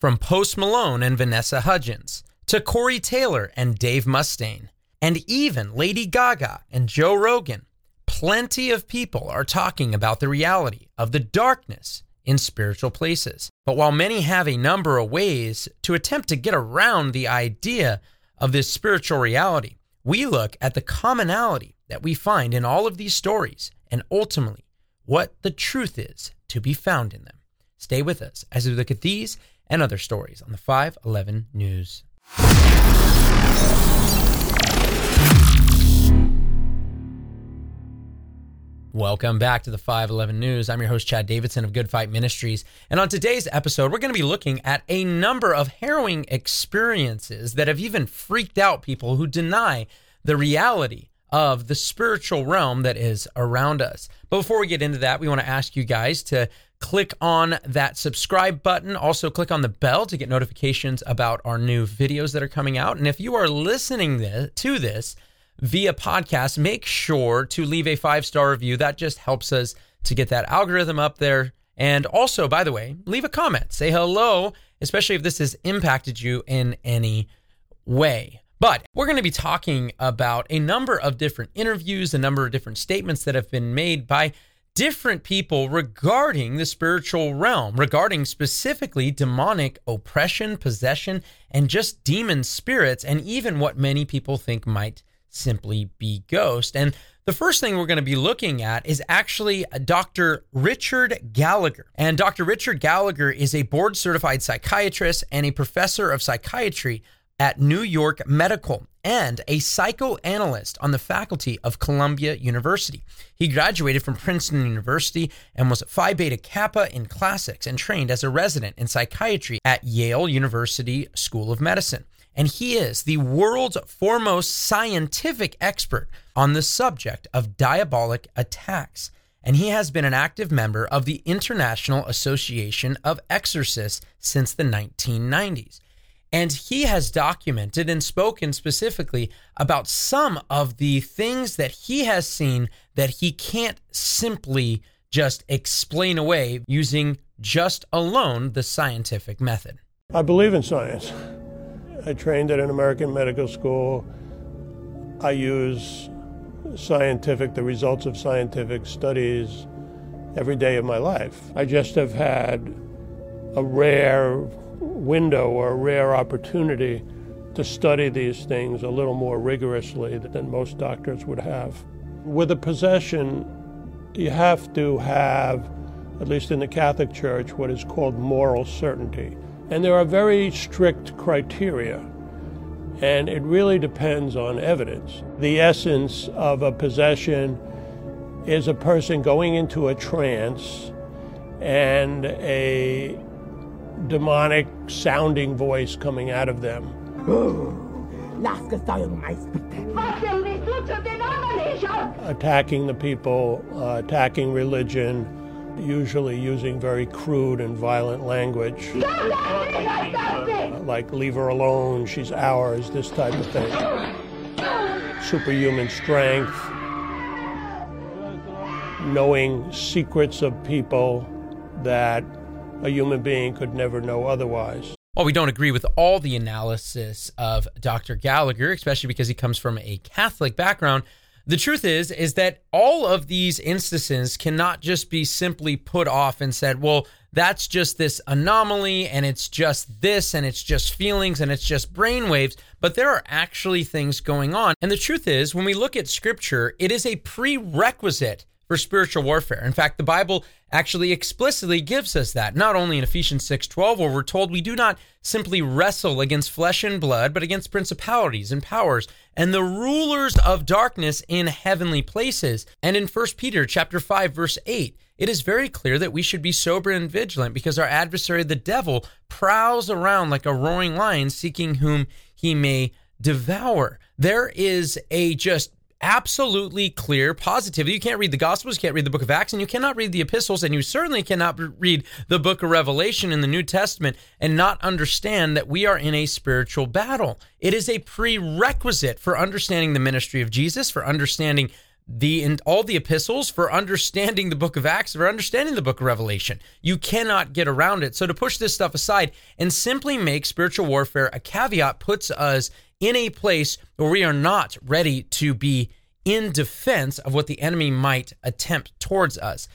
from Post Malone and Vanessa Hudgens to Corey Taylor and Dave Mustaine, and even Lady Gaga and Joe Rogan. Plenty of people are talking about the reality of the darkness in spiritual places. But while many have a number of ways to attempt to get around the idea of this spiritual reality, we look at the commonality that we find in all of these stories and ultimately what the truth is to be found in them. Stay with us as we look at these and other stories on the 511 News. Welcome back to the 511 News. I'm your host, Chad Davidson of Good Fight Ministries. And on today's episode, we're going to be looking at a number of harrowing experiences that have even freaked out people who deny the reality of the spiritual realm that is around us. But before we get into that, we want to ask you guys to click on that subscribe button. Also, click on the bell to get notifications about our new videos that are coming out. And if you are listening to this, via podcast, make sure to leave a five star review. That just helps us to get that algorithm up there. And also, by the way, leave a comment, say hello, especially if this has impacted you in any way. But we're going to be talking about a number of different interviews, a number of different statements that have been made by different people regarding the spiritual realm, regarding specifically demonic oppression, possession, and just demon spirits, and even what many people think might simply be ghost. And the first thing we're going to be looking at is actually uh, Dr. Richard Gallagher. And Dr. Richard Gallagher is a board certified psychiatrist and a professor of psychiatry at New York Medical and a psychoanalyst on the faculty of Columbia University. He graduated from Princeton University and was Phi Beta Kappa in classics and trained as a resident in psychiatry at Yale University School of Medicine and he is the world's foremost scientific expert on the subject of diabolic attacks. And he has been an active member of the International Association of Exorcists since the 1990s. And he has documented and spoken specifically about some of the things that he has seen that he can't simply just explain away using just alone the scientific method. I believe in science. I trained at an American medical school. I use scientific, the results of scientific studies every day of my life. I just have had a rare window or a rare opportunity to study these things a little more rigorously than most doctors would have. With a possession, you have to have, at least in the Catholic Church, what is called moral certainty. And there are very strict criteria, and it really depends on evidence. The essence of a possession is a person going into a trance and a demonic sounding voice coming out of them. Attacking the people, uh, attacking religion, usually using very crude and violent language. like, leave her alone, she's ours, this type of thing. Superhuman strength, knowing secrets of people that a human being could never know otherwise. While we don't agree with all the analysis of Dr. Gallagher, especially because he comes from a Catholic background, the truth is is that all of these instances cannot just be simply put off and said well that's just this anomaly and it's just this and it's just feelings and it's just brainwaves but there are actually things going on and the truth is when we look at scripture it is a prerequisite for spiritual warfare. In fact, the Bible actually explicitly gives us that, not only in Ephesians 6:12 where we're told we do not simply wrestle against flesh and blood, but against principalities and powers and the rulers of darkness in heavenly places. And in 1 Peter chapter 5 verse 8, it is very clear that we should be sober and vigilant because our adversary the devil prowls around like a roaring lion seeking whom he may devour. There is a just absolutely clear positivity. You can't read the Gospels, you can't read the book of Acts, and you cannot read the epistles, and you certainly cannot read the book of Revelation in the New Testament and not understand that we are in a spiritual battle. It is a prerequisite for understanding the ministry of Jesus, for understanding the in all the epistles, for understanding the book of Acts, for understanding the book of Revelation. You cannot get around it. So to push this stuff aside and simply make spiritual warfare a caveat puts us in a place where we are not ready to be in defense of what the enemy might attempt towards us.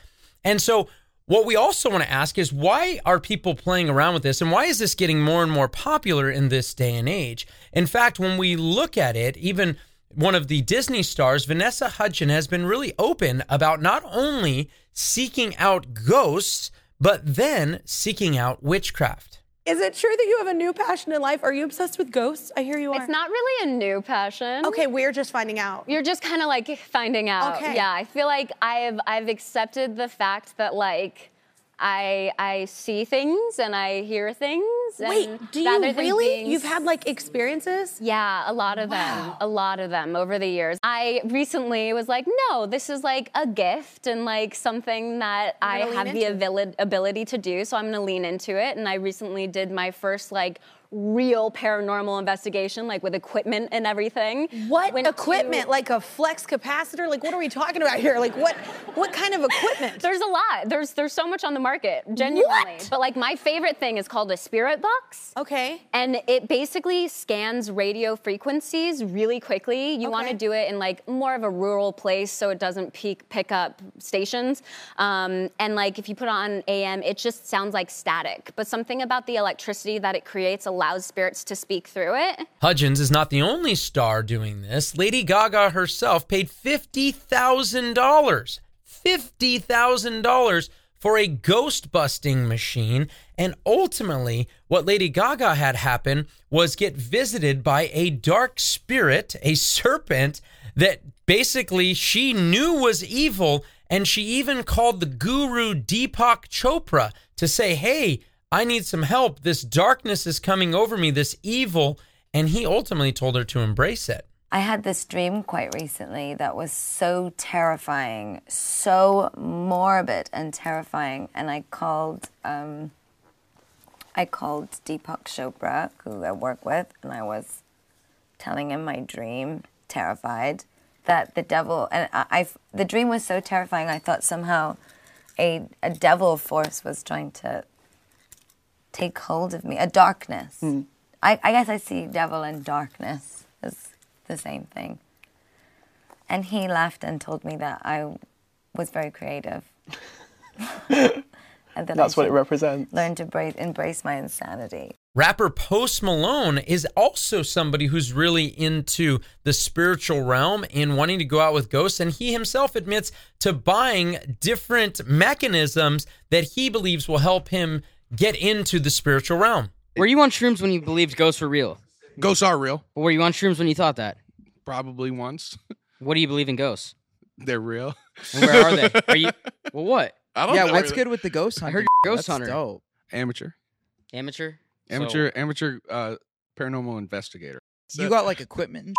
And so what we also want to ask is why are people playing around with this and why is this getting more and more popular in this day and age? In fact, when we look at it, even one of the Disney stars, Vanessa Hudgens, has been really open about not only seeking out ghosts, but then seeking out witchcraft. Is it true that you have a new passion in life? Are you obsessed with ghosts? I hear you are. It's not really a new passion. Okay, we're just finding out. You're just kind of like finding out. Okay. Yeah, I feel like I've I've accepted the fact that like I I see things and I hear things. Wait, do you really? being You've had like experiences? Yeah, a lot of them. A lot of them over the years. I recently was like, no, this is like a gift and like something that I have the into ability to do. So I'm gonna lean into it. And I recently did my first like real paranormal investigation, like with equipment and everything. What Went to- equipment? Like a flex capacitor? Like what are we talking about here? Like what what kind of equipment? There's a lot. There's there's so much on the market, genuinely. What? But like my favorite thing is called a spirit box. okay. And it basically scans radio frequencies really quickly. You want to do it in like more of a rural place so it doesn't peak, pick up stations. Um, and like if you put it on AM, it just sounds like static. But something about the electricity that it creates allows spirits to speak through it. Hudgens is not the only star doing this. Lady Gaga herself paid $50,000. $50,000 for a ghost busting machine. And ultimately, what Lady Gaga had happen was get visited by a dark spirit, a serpent that basically she knew was evil. And she even called the guru Deepak Chopra to say, Hey, I need some help. This darkness is coming over me, this evil. And he ultimately told her to embrace it. I had this dream quite recently that was so terrifying, so morbid and terrifying, and I called. Um, I called Deepak Chopra, who I work with, and I was telling him my dream, terrified, that the devil and I, I the dream was so terrifying. I thought somehow a a devil force was trying to take hold of me, a darkness. I, I guess I see devil and darkness as the same thing. And he laughed and told me that I was very creative. and that That's I what it represents. Learn to embrace, embrace my insanity. Rapper Post Malone is also somebody who's really into the spiritual realm and wanting to go out with ghosts. And he himself admits to buying different mechanisms that he believes will help him get into the spiritual realm. Were you on shrooms when you believed ghosts were real? Ghosts are real. Or were you on shrooms when you thought that? Probably once. What do you believe in ghosts? They're real. And where are they? Are you? Well, what? I don't Yeah, know. what's good with the ghost I heard you're a ghost That's hunter. dope. Amateur. Amateur. Amateur amateur uh paranormal investigator. You got like equipment. and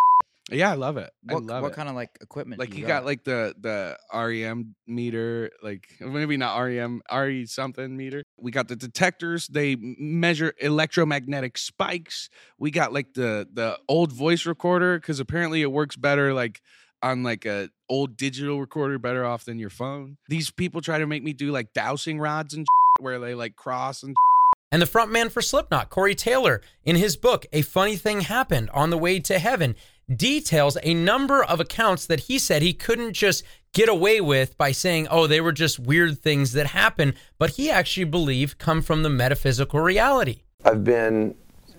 Yeah, I love it. What, I love what it. kind of like equipment? like do you got like the the REM meter, like maybe not REM, RE something meter. We got the detectors. They measure electromagnetic spikes. We got like the the old voice recorder because apparently it works better like on like a old digital recorder better off than your phone. These people try to make me do like dowsing rods and where they like cross and And the frontman for Slipknot, Corey Taylor, in his book, A Funny Thing Happened on the Way to Heaven, details a number of accounts that he said he couldn't just get away with by saying, oh, they were just weird things that happened, but he actually believed come from the metaphysical reality. I've been,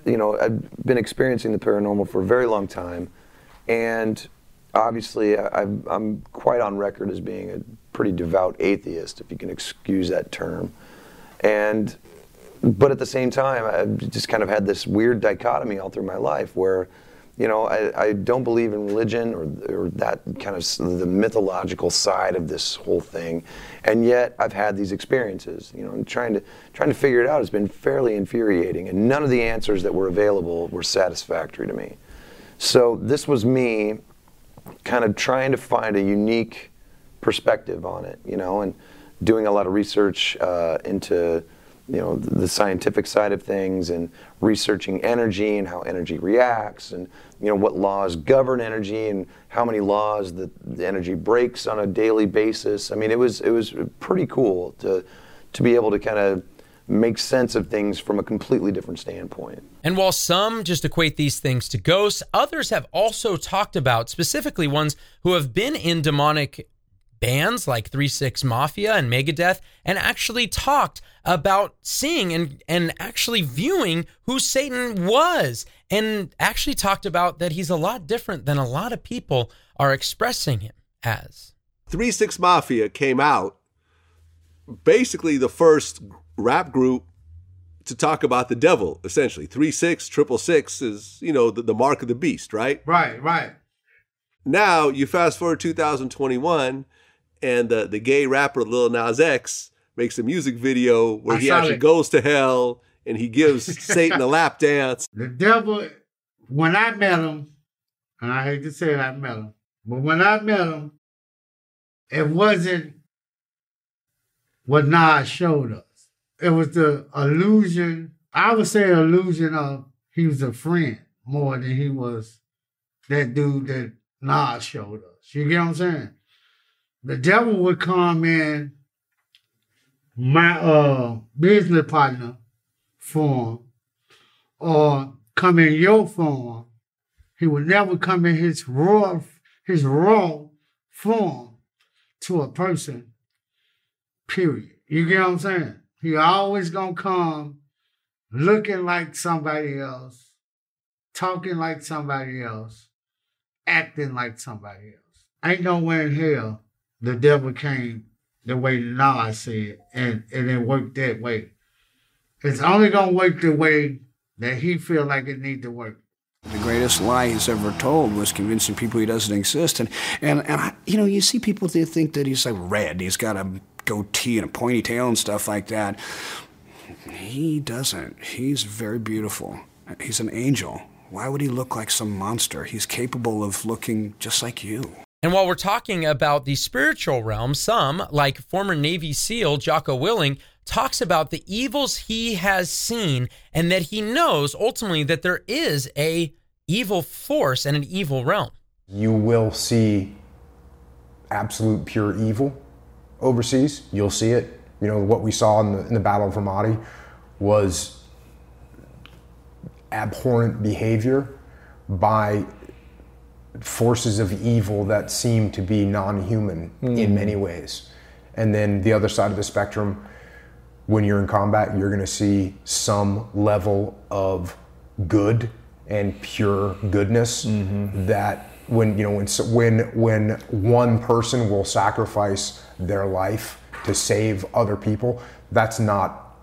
you know, I've been experiencing the paranormal for a very long time, and obviously I, I'm quite on record as being a pretty devout atheist, if you can excuse that term, and but at the same time I've just kind of had this weird dichotomy all through my life where. You know, I, I don't believe in religion or, or that kind of the mythological side of this whole thing, and yet I've had these experiences. You know, and trying to trying to figure it out has been fairly infuriating, and none of the answers that were available were satisfactory to me. So this was me, kind of trying to find a unique perspective on it. You know, and doing a lot of research uh, into you know the, scientific side of things and researching energy and how energy reacts and you know what laws govern energy and how many laws that the energy breaks on a daily basis. I mean, it was it was pretty cool to to be able to kind of make sense of things from a completely different standpoint. And while some just equate these things to ghosts, others have also talked about, specifically ones who have been in demonic bands like 3 6 Mafia and Megadeth, and actually talked about seeing and, and actually viewing who Satan was, and actually talked about that he's a lot different than a lot of people are expressing him as. 3 6 Mafia came out basically the first rap group to talk about the devil, essentially. Three six, triple six is, you know, the, the mark of the beast, right? Right, right. Now you fast forward 2021, and the the gay rapper Lil Nas X makes a music video where I he actually it. goes to hell and he gives Satan a lap dance. The devil, when I met him, and I hate to say it, I met him, but when I met him, it wasn't what Nas showed us. It was the illusion, I would say illusion of he was a friend more than he was that dude that Nas showed us. You get what I'm saying? The devil would come in my uh business partner form or come in your form. He would never come in his raw his raw form to a person. Period. You get what I'm saying? He always gonna come looking like somebody else, talking like somebody else, acting like somebody else. Ain't nowhere in hell the devil came the way Nas said, and, and it worked that way. It's only gonna work the way that he feel like it need to work. The greatest lie he's ever told was convincing people he doesn't exist. And, and, and I, you know, you see people that think that he's like red. He's got a goatee and a pointy tail and stuff like that. He doesn't. He's very beautiful. He's an angel. Why would he look like some monster? He's capable of looking just like you. And while we're talking about the spiritual realm, some, like former Navy SEAL Jocko Willink, talks about the evils he has seen and that he knows ultimately that there is a evil force and an evil realm. You will see absolute pure evil overseas. You'll see it. You know, what we saw in the, in the Battle of Ramadi was abhorrent behavior by forces of evil that seem to be non human in many hmm. ways. And then the other side of the spectrum, when you're in combat, you're going to see some level of good and pure goodness mm-hmm. that when you know when when when one person will sacrifice their life to save other people, that's not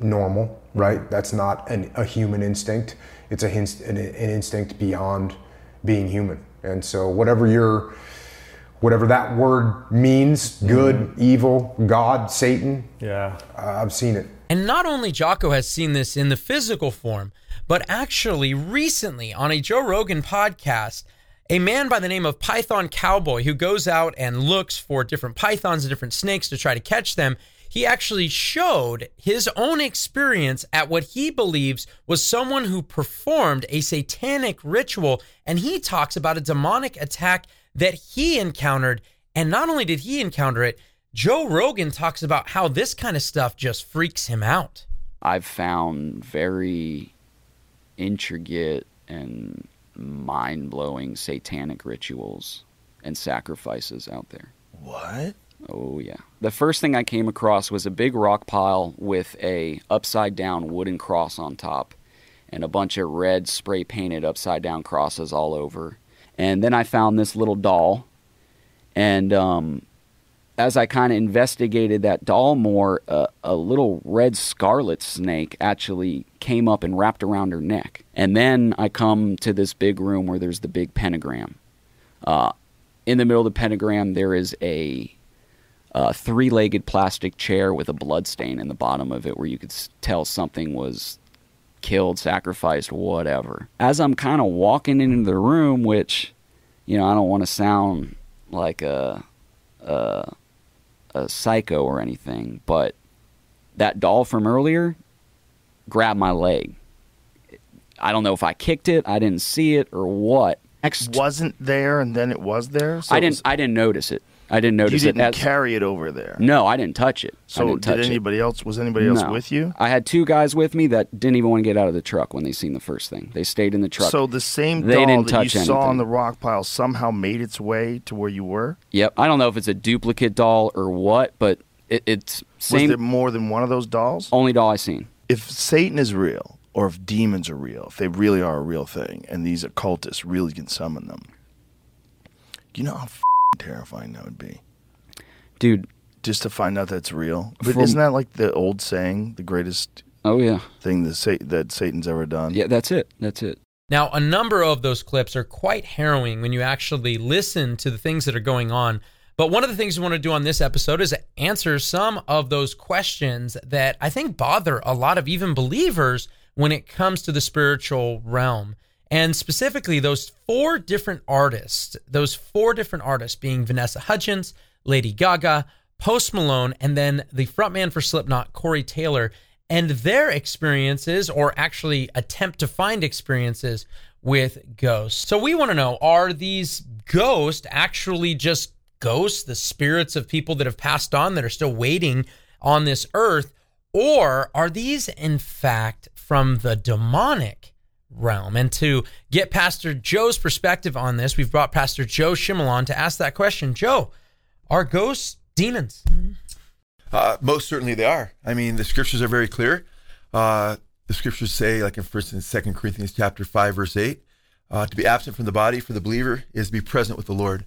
normal, right? That's not an, a human instinct. It's a an, an instinct beyond being human. And so whatever your whatever that word means, good, evil, God, Satan, Yeah. uh, I've seen it. And not only Jocko has seen this in the physical form, but actually recently on a Joe Rogan podcast, a man by the name of Python Cowboy who goes out and looks for different pythons and different snakes to try to catch them. He actually showed his own experience at what he believes was someone who performed a satanic ritual. And he talks about a demonic attack that he encountered. And not only did he encounter it, Joe Rogan talks about how this kind of stuff just freaks him out. I've found very intricate and mind blowing satanic rituals and sacrifices out there. What? Oh yeah. The first thing I came across was a big rock pile with a upside down wooden cross on top and a bunch of red spray painted upside down crosses all over. And then I found this little doll and um as I kind of investigated that doll more, uh, a little red scarlet snake actually came up and wrapped around her neck. And then I come to this big room where there's the big pentagram. Uh, in the middle of the pentagram, there is a, uh three-legged plastic chair with a blood stain in the bottom of it, where you could tell something was killed, sacrificed, whatever. As I'm kind of walking into the room, which, you know, I don't want to sound like a, a, a psycho or anything, but that doll from earlier grabbed my leg. I don't know if I kicked it, I didn't see it, or what. It wasn't there, and then it was there. So I didn't. was- I didn't notice it. I didn't notice you didn't it. as- carry it over there. No, I didn't touch it. I So didn't did touch it. anybody else? Was anybody else No. with you? I had two guys with me that didn't even want to get out of the truck when they seen the first thing. They stayed in the truck. So the same They doll didn't that touch you saw on the rock pile somehow made its way to where you were. Yep. I don't know if it's a duplicate doll or what, but it, it's same. Was there more than one of those dolls? Only doll I seen. If Satan is real, or if demons are real, if they really are a real thing, and these occultists really can summon them, you know how terrifying that would be, dude? Just to find out that it's real. But From- isn't that like the old saying, the greatest? Oh yeah. Thing that Sa- that Satan's ever done. Yeah, that's it. That's it. Now, a number of those clips are quite harrowing when you actually listen to the things that are going on. But one of the things we want to do on this episode is answer some of those questions that I think bother a lot of even believers when it comes to the spiritual realm. And specifically, those four different artists, those four different artists being Vanessa Hudgens, Lady Gaga, Post Malone, and then the frontman for Slipknot, Corey Taylor, and their experiences, or actually attempt to find experiences with ghosts. So we want to know are these ghosts actually just ghosts, the spirits of people that have passed on that are still waiting on this earth? Or are these, in fact, from the demonic realm? And to get Pastor Joe's perspective on this, we've brought Pastor Joe Schimmel on to ask that question. Joe, are ghosts demons? Uh, most certainly they are. I mean, the scriptures are very clear. Uh, the scriptures say, like in First and Second Corinthians chapter five, verse eight, uh, to be absent from the body for the believer is to be present with the Lord.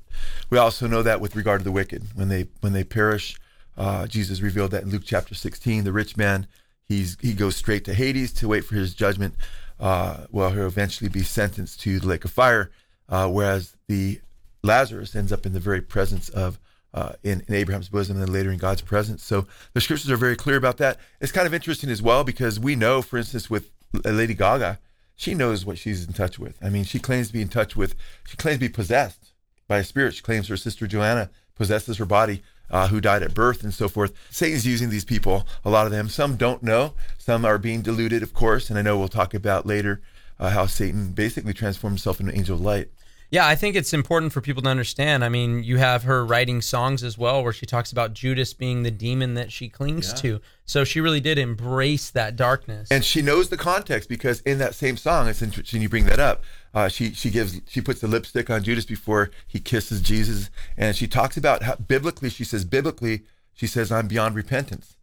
We also know that with regard to the wicked, when they when they perish, uh, Jesus revealed that in Luke chapter sixteen. The rich man, he's he goes straight to Hades to wait for his judgment. Uh, well, he'll eventually be sentenced to the lake of fire, uh, whereas the Lazarus ends up in the very presence of uh, in, in Abraham's bosom and then later in God's presence. So the scriptures are very clear about that. It's kind of interesting as well because we know, for instance, with Lady Gaga, she knows what she's in touch with. I mean, she claims to be in touch with, she claims to be possessed by a spirit. She claims her sister Joanna possesses her body, uh, who died at birth and so forth. Satan's using these people, a lot of them. Some don't know. Some are being deluded, of course. And I know we'll talk about later uh, how Satan basically transformed himself into an angel of light. Yeah, I think it's important for people to understand. I mean, you have her writing songs as well where she talks about Judas being the demon that she clings Yeah. to. So she really did embrace that darkness. and she knows the context because in that same song, it's interesting you bring that up. Uh, she she gives she puts the lipstick on Judas before he kisses Jesus, and she talks about how biblically she says biblically she says I'm beyond repentance.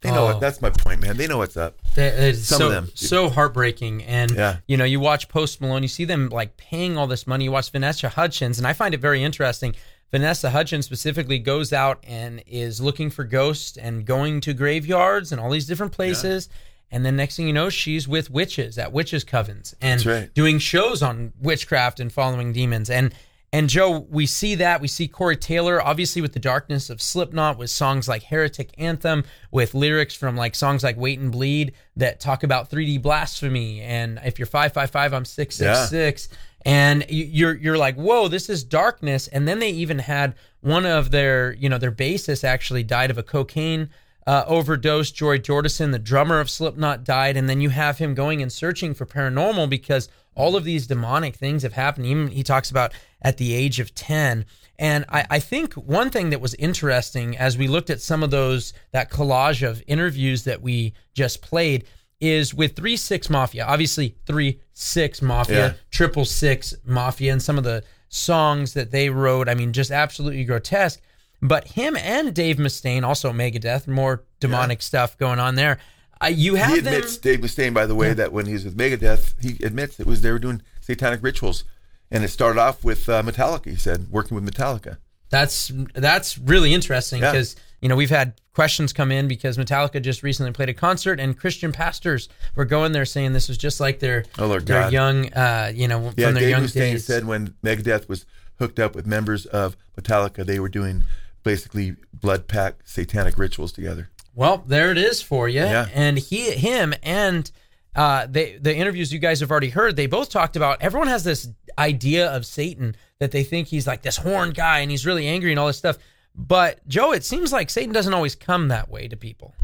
They know Oh. it. That's my point, man. They know what's up. That Some so, of them. so heartbreaking. And Yeah. you know, you watch Post Malone, you see them like paying all this money. You watch Vanessa Hudgens, and I find it very interesting. Vanessa Hudgens specifically goes out and is looking for ghosts and going to graveyards and all these different places. And then next thing you know, she's with witches at witches covens and right. doing shows on witchcraft and following demons. And and Joe, we see that. We see Corey Taylor, obviously with the darkness of Slipknot, with songs like Heretic Anthem, with lyrics from like songs like Wait and Bleed that talk about 3D blasphemy. And if you're 555, I'm 666. And you- you're you're like, whoa, this is darkness. And then they even had one of their, you know, their bassists actually died of a cocaine uh, overdose. Joey Jordison, the drummer of Slipknot, died, and then you have him going and searching for paranormal because all of these demonic things have happened. Even he talks about at the age of ten. And I, I think one thing that was interesting as we looked at some of those that collage of interviews that we just played is with three six mafia. Obviously, three six mafia, Yeah. triple six mafia, and some of the songs that they wrote. I mean, just absolutely grotesque. But him and Dave Mustaine, also Megadeth, more demonic stuff going on there. Uh, you have he them. admits, Dave Mustaine, by the way, that when he's with Megadeth, he admits it was they were doing satanic rituals, and it started off with uh, Metallica. He said working with Metallica. That's that's really interesting Yeah. because you know we've had questions come in because Metallica just recently played a concert and Christian pastors were going there saying this was just like their Oh, Lord their God. young uh, you know Yeah, from their Dave young Mustaine days. said when Megadeth was hooked up with members of Metallica, they were doing basically blood pack satanic rituals together. Well, there it is for you. Yeah. And he, him, and uh, they, the interviews you guys have already heard, they both talked about. Everyone has this idea of Satan that they think he's like this horned guy and he's really angry and all this stuff. But Joe, it seems like Satan doesn't always come that way to people.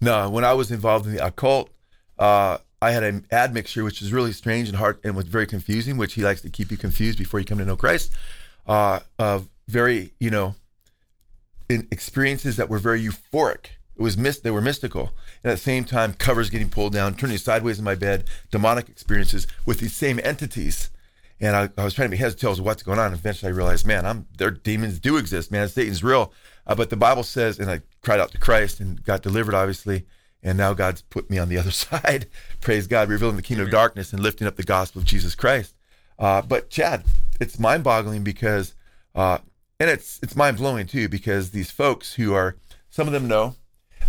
No, when I was involved in the occult, uh, I had an admixture, which is really strange and hard and was very confusing, which he likes to keep you confused before you come to know Christ. Uh, of very, you know, experiences that were very euphoric. It was mist. They were mystical, and at the same time, covers getting pulled down, turning sideways in my bed, demonic experiences with these same entities. And I, I was trying to be heads tails of what's going on. Eventually, I realized, man, I'm their demons do exist, man. Satan's real. Uh, but the Bible says, and I cried out to Christ and got delivered, obviously. And now God's put me on the other side. Praise God, revealing the kingdom of darkness and lifting up the gospel of Jesus Christ. Uh, but Chad, it's mind-boggling because, uh, and it's it's mind-blowing too because these folks who are, some of them know,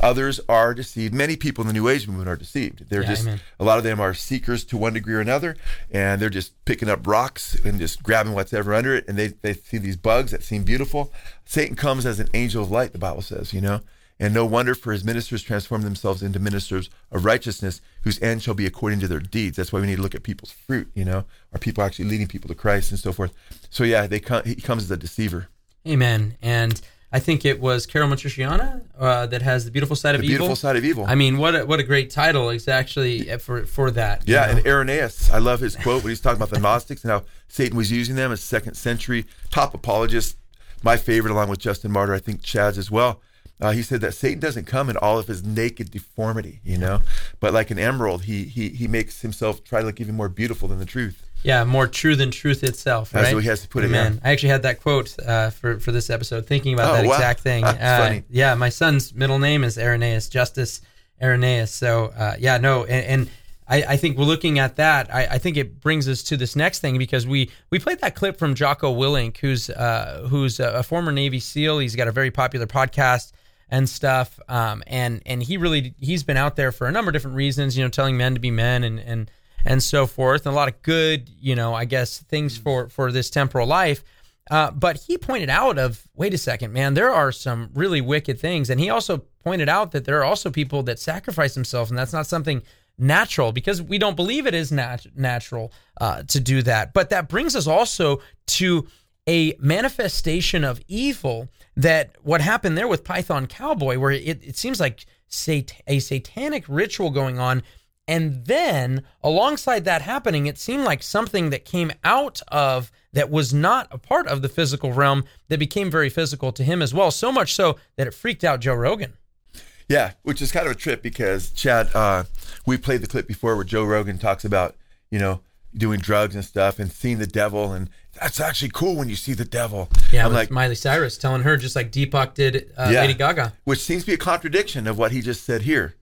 others are deceived. Many people in the New Age movement are deceived. They're Yeah, just amen. a lot of them are seekers to one degree or another, and they're just picking up rocks and just grabbing whatever under it, and they they see these bugs that seem beautiful. Satan comes as an angel of light, the Bible says, you know. And no wonder for his ministers transform themselves into ministers of righteousness, whose end shall be according to their deeds. That's why we need to look at people's fruit, you know. Are people actually leading people to Christ and so forth? So yeah, they come. He comes as a deceiver. Amen. And I think it was Caryl Matrisciana uh, that has the beautiful side of The evil. Beautiful Side of Evil. I mean, what a, what a great title is actually uh, for for that. you Yeah, know? and Irenaeus, I love his quote when he's talking about the Gnostics and how Satan was using them as second century top apologists. My favorite, along with Justin Martyr, I think Chad's as well. Uh, he said that Satan doesn't come in all of his naked deformity, you know, but like an emerald, he he he makes himself try to look even more beautiful than the truth. Yeah, more true than truth itself. That's right? the way he has to put it, yeah. I actually had that quote uh, for for this episode, thinking about Oh, that wow. exact thing. That's Uh, funny. Yeah, my son's middle name is Irenaeus, Justice Irenaeus. So uh, yeah, no, and, and I, I think we're looking at that. I, I think it brings us to this next thing because we we played that clip from Jocko Willink, who's uh, who's a, a former Navy SEAL. He's got a very popular podcast and stuff. Um, and and he really he's been out there for a number of different reasons. You know, telling men to be men and and and so forth, and a lot of good, you know, I guess things for for this temporal life. Uh, but he pointed out of wait a second, man, there are some really wicked things, and he also pointed out that there are also people that sacrifice themselves, and that's not something natural because we don't believe it is nat- natural uh, to do that. But that brings us also to a manifestation of evil that what happened there with Python Cowboy, where it, it seems like sat- a satanic ritual going on. And then alongside that happening, it seemed like something that came out of that was not a part of the physical realm that became very physical to him as well. So much so that it freaked out Joe Rogan. Yeah, which is kind of a trip because Chad, uh, we played the clip before where Joe Rogan talks about, you know, doing drugs and stuff and seeing the devil, and that's actually cool when you see the devil. Yeah, I'm like, Miley Cyrus telling her just like Deepak did uh, Yeah. Lady Gaga. which seems to be a contradiction of what he just said here.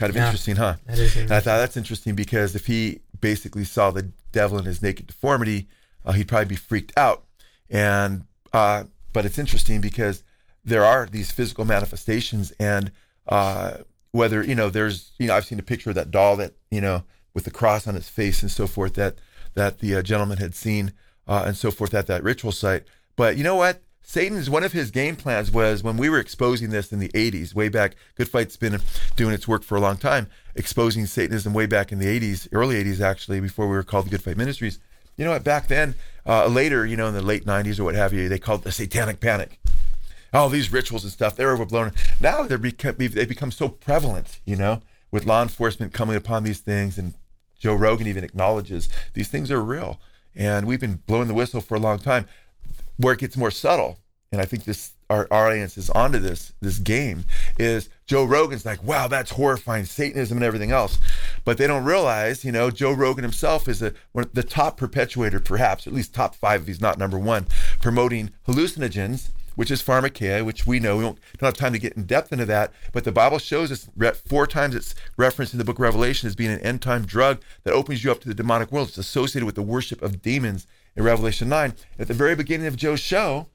Kind of Yeah, interesting, huh? that is And I thought that's interesting because if he basically saw the devil in his naked deformity, uh, he'd probably be freaked out. And uh, but it's interesting because there are these physical manifestations, and uh, whether you know, there's you know, I've seen a picture of that doll that you know with the cross on its face and so forth that that the uh, gentleman had seen uh, and so forth at that ritual site. But you know what? Satan's one of his game plans was when we were exposing this in the 80s, way back. Good Fight's been doing its work for a long time, exposing Satanism way back in the 80s, early 80s actually, before we were called the Good Fight Ministries. You know what? Back then, uh, later, you know, in the late 90s or what have you, they called it the Satanic Panic. All these rituals and stuff, they're overblown. Now they're become, they become so prevalent, you know, with law enforcement coming upon these things. And Joe Rogan even acknowledges these things are real. And we've been blowing the whistle for a long time where it gets more subtle, and I think this our, our audience is onto this this game is Joe Rogan's like, wow, that's horrifying, Satanism and everything else, but they don't realize, you know, Joe Rogan himself is a the top perpetuator, perhaps at least top five if he's not number one, promoting hallucinogens. Which is pharmakeia, which we know we don't, don't have time to get in depth into that, but the Bible shows us four times it's referenced in the book of Revelation as being an end time drug that opens you up to the demonic world. It's associated with the worship of demons in Revelation 9. At the very beginning of Joe's show,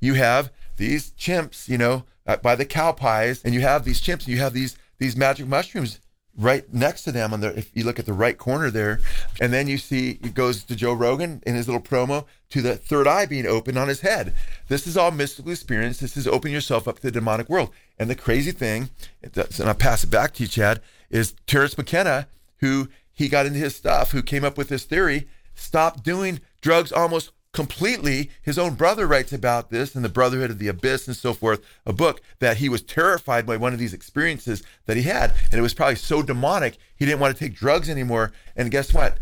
you have these chimps, you know, uh, by the cow pies, and you have these chimps, and you have these these magic mushrooms right next to them on the if you look at the right corner there. And then you see it goes to joe rogan in his little promo to the third eye being open on his head. This is all mystical experience. This is opening yourself up to the demonic world. And the crazy thing and i'll pass it back to you chad is Terence McKenna who he got into his stuff who came up with this theory stopped doing drugs almost completely. His own brother writes about this in the Brotherhood of the Abyss and so forth, a book that he was terrified by one of these experiences that he had. And it was probably so demonic, he didn't want to take drugs anymore. And guess what?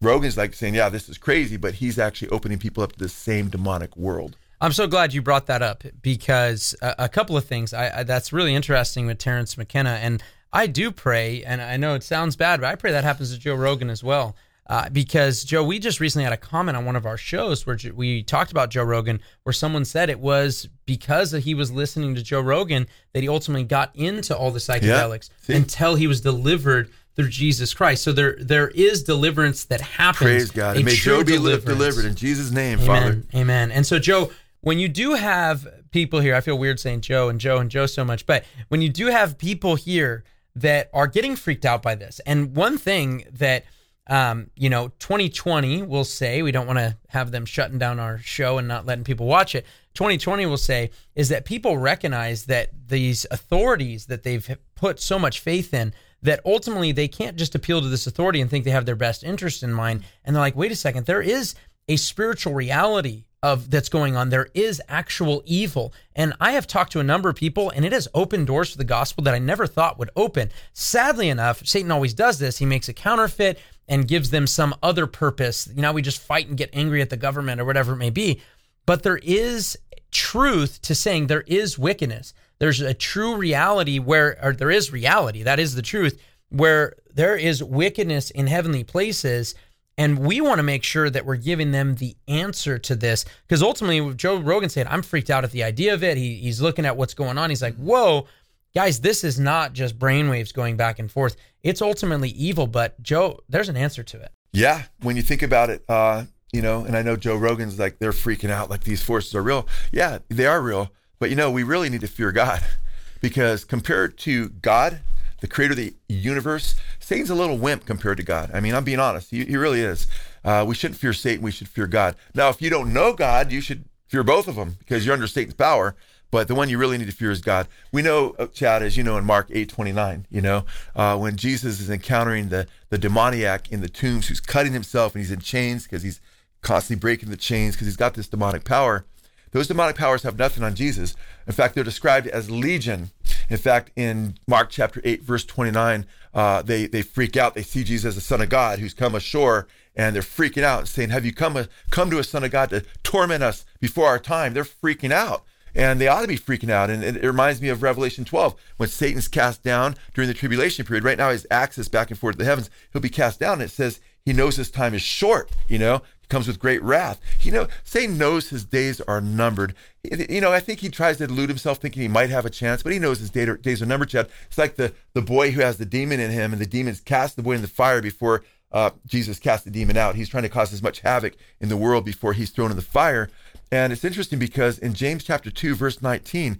Rogan's like saying, yeah, this is crazy, but he's actually opening people up to the same demonic world. I'm so glad you brought that up because a, a couple of things I, I, that's really interesting with Terence McKenna, and I do pray, and I know it sounds bad, but I pray that happens to Joe Rogan as well. Uh, because Joe, we just recently had a comment on one of our shows where we talked about Joe Rogan, where someone said it was because he was listening to Joe Rogan that he ultimately got into all the psychedelics Yeah, until he was delivered through Jesus Christ. So there, there is deliverance that happens. Praise God. And may Joe be delivered in Jesus' name, Amen. Father. Amen. And so, Joe, when you do have people here, I feel weird saying Joe and Joe and Joe so much, but when you do have people here that are getting freaked out by this, and one thing that um, you know, 2020 will say we don't want to have them shutting down our show and not letting people watch it. 2020 will say is that people recognize that these authorities that they've put so much faith in that ultimately they can't just appeal to this authority and think they have their best interest in mind. And they're like, wait a second, there is a spiritual reality of that's going on. There is actual evil. And I have talked to a number of people and it has opened doors for the gospel that I never thought would open. Sadly enough, Satan always does this. He makes a counterfeit and gives them some other purpose. You know, we just fight and get angry at the government or whatever it may be. But there is truth to saying there is wickedness. There's a true reality where, or there is reality, that is the truth, where there is wickedness in heavenly places. And we want to make sure that we're giving them the answer to this. Because ultimately, Joe Rogan said, I'm freaked out at the idea of it. He, he's looking at what's going on. He's like, whoa, guys, this is not just brainwaves going back and forth. It's ultimately evil. But Joe, there's an answer to it. Yeah, when you think about it, uh, you know, and I know Joe Rogan's like they're freaking out like these forces are real. Yeah, they are real, but you know, we really need to fear God because compared to God, the creator of the universe, Satan's a little wimp compared to God. I mean, I'm being honest. He, he really is. Uh, we shouldn't fear Satan. We should fear God. Now, if you don't know God, you should fear both of them because you're under Satan's power. But the one you really need to fear is God. We know, uh, Chad, as you know, in Mark 8 29, you know, uh, when Jesus is encountering the, the demoniac in the tombs who's cutting himself and he's in chains because he's constantly breaking the chains because he's got this demonic power. Those demonic powers have nothing on Jesus. In fact, they're described as legion. In fact, in Mark chapter 8, verse 29, uh, they, they freak out. They see Jesus as the Son of God who's come ashore and they're freaking out saying, Have you come, a, come to a Son of God to torment us before our time? They're freaking out. And they ought to be freaking out. And it, reminds me of Revelation 12, when Satan's cast down during the tribulation period. Right now, his access back and forth to the heavens. He'll be cast down. And it says he knows his time is short, you know, comes with great wrath. You know, Satan knows his days are numbered. You know, I think he tries to delude himself thinking he might have a chance, but he knows his day- days are numbered, Chad. It's like the, the boy who has the demon in him, and the demons cast the boy in the fire before uh, Jesus cast the demon out. He's trying to cause as much havoc in the world before he's thrown in the fire. And it's interesting because in James chapter 2, verse 19,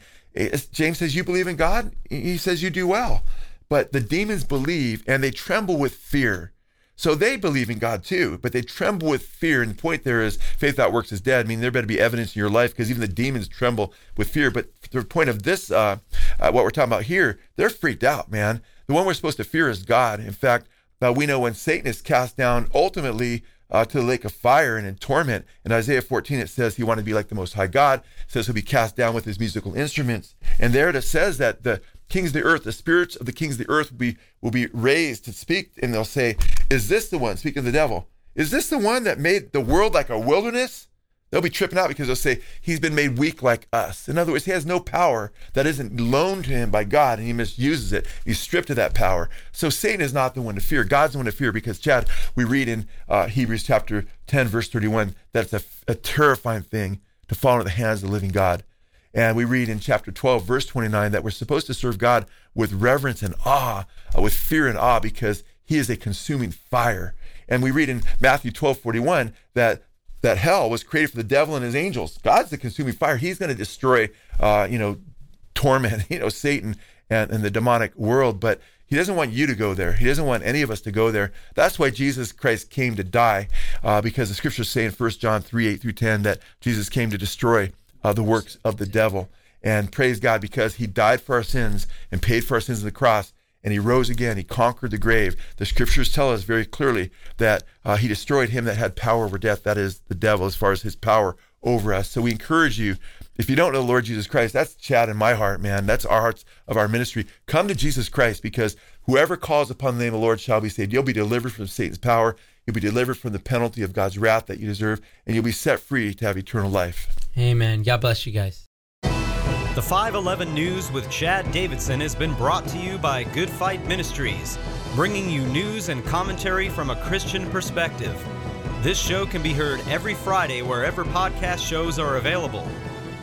James says, You believe in God? He says, You do well. But the demons believe and they tremble with fear. So they believe in God too, but they tremble with fear. And the point there is faith that works is dead. I mean, there better be evidence in your life because even the demons tremble with fear. But the point of this, uh, uh, what we're talking about here, they're freaked out, man. The one we're supposed to fear is God. In fact, uh, we know when Satan is cast down ultimately uh, to the lake of fire and in torment. In Isaiah 14, it says he wanted to be like the Most High God. It says he'll be cast down with his musical instruments. And there it says that the kings of the earth, the spirits of the kings of the earth will be will be raised to speak, and they'll say, "Is this the one?" Speaking of the devil, is this the one that made the world like a wilderness? They'll be tripping out because they'll say he's been made weak like us. In other words, he has no power that isn't loaned to him by God, and he misuses it. He's stripped of that power. So Satan is not the one to fear. God's the one to fear because, Chad, we read in uh, Hebrews chapter 10, verse 31, that it's a, a terrifying thing to fall into the hands of the living God. And we read in chapter 12, verse 29, that we're supposed to serve God with reverence and awe, uh, with fear and awe, because he is a consuming fire. And we read in Matthew 12, 41, that that hell was created for the devil and his angels. God's the consuming fire. He's going to destroy, uh, you know, torment, you know, Satan and, and the demonic world. But he doesn't want you to go there. He doesn't want any of us to go there. That's why Jesus Christ came to die, uh, because the scriptures say in 1 John 3, 8 through 10 that Jesus came to destroy uh, the works of the devil. And praise God because he died for our sins and paid for our sins on the cross. And he rose again. He conquered the grave. The scriptures tell us very clearly that uh, he destroyed him that had power over death, that is the devil, as far as his power over us. So we encourage you, if you don't know the Lord Jesus Christ, that's Chad in my heart, man. That's our hearts of our ministry. Come to Jesus Christ because whoever calls upon the name of the Lord shall be saved. You'll be delivered from Satan's power. You'll be delivered from the penalty of God's wrath that you deserve, and you'll be set free to have eternal life. Amen. God bless you guys. The 511 News with Chad Davidson has been brought to you by Good Fight Ministries, bringing you news and commentary from a Christian perspective. This show can be heard every Friday wherever podcast shows are available,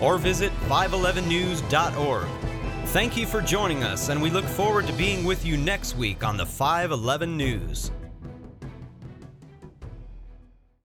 or visit 511news.org. Thank you for joining us, and we look forward to being with you next week on the 511 News.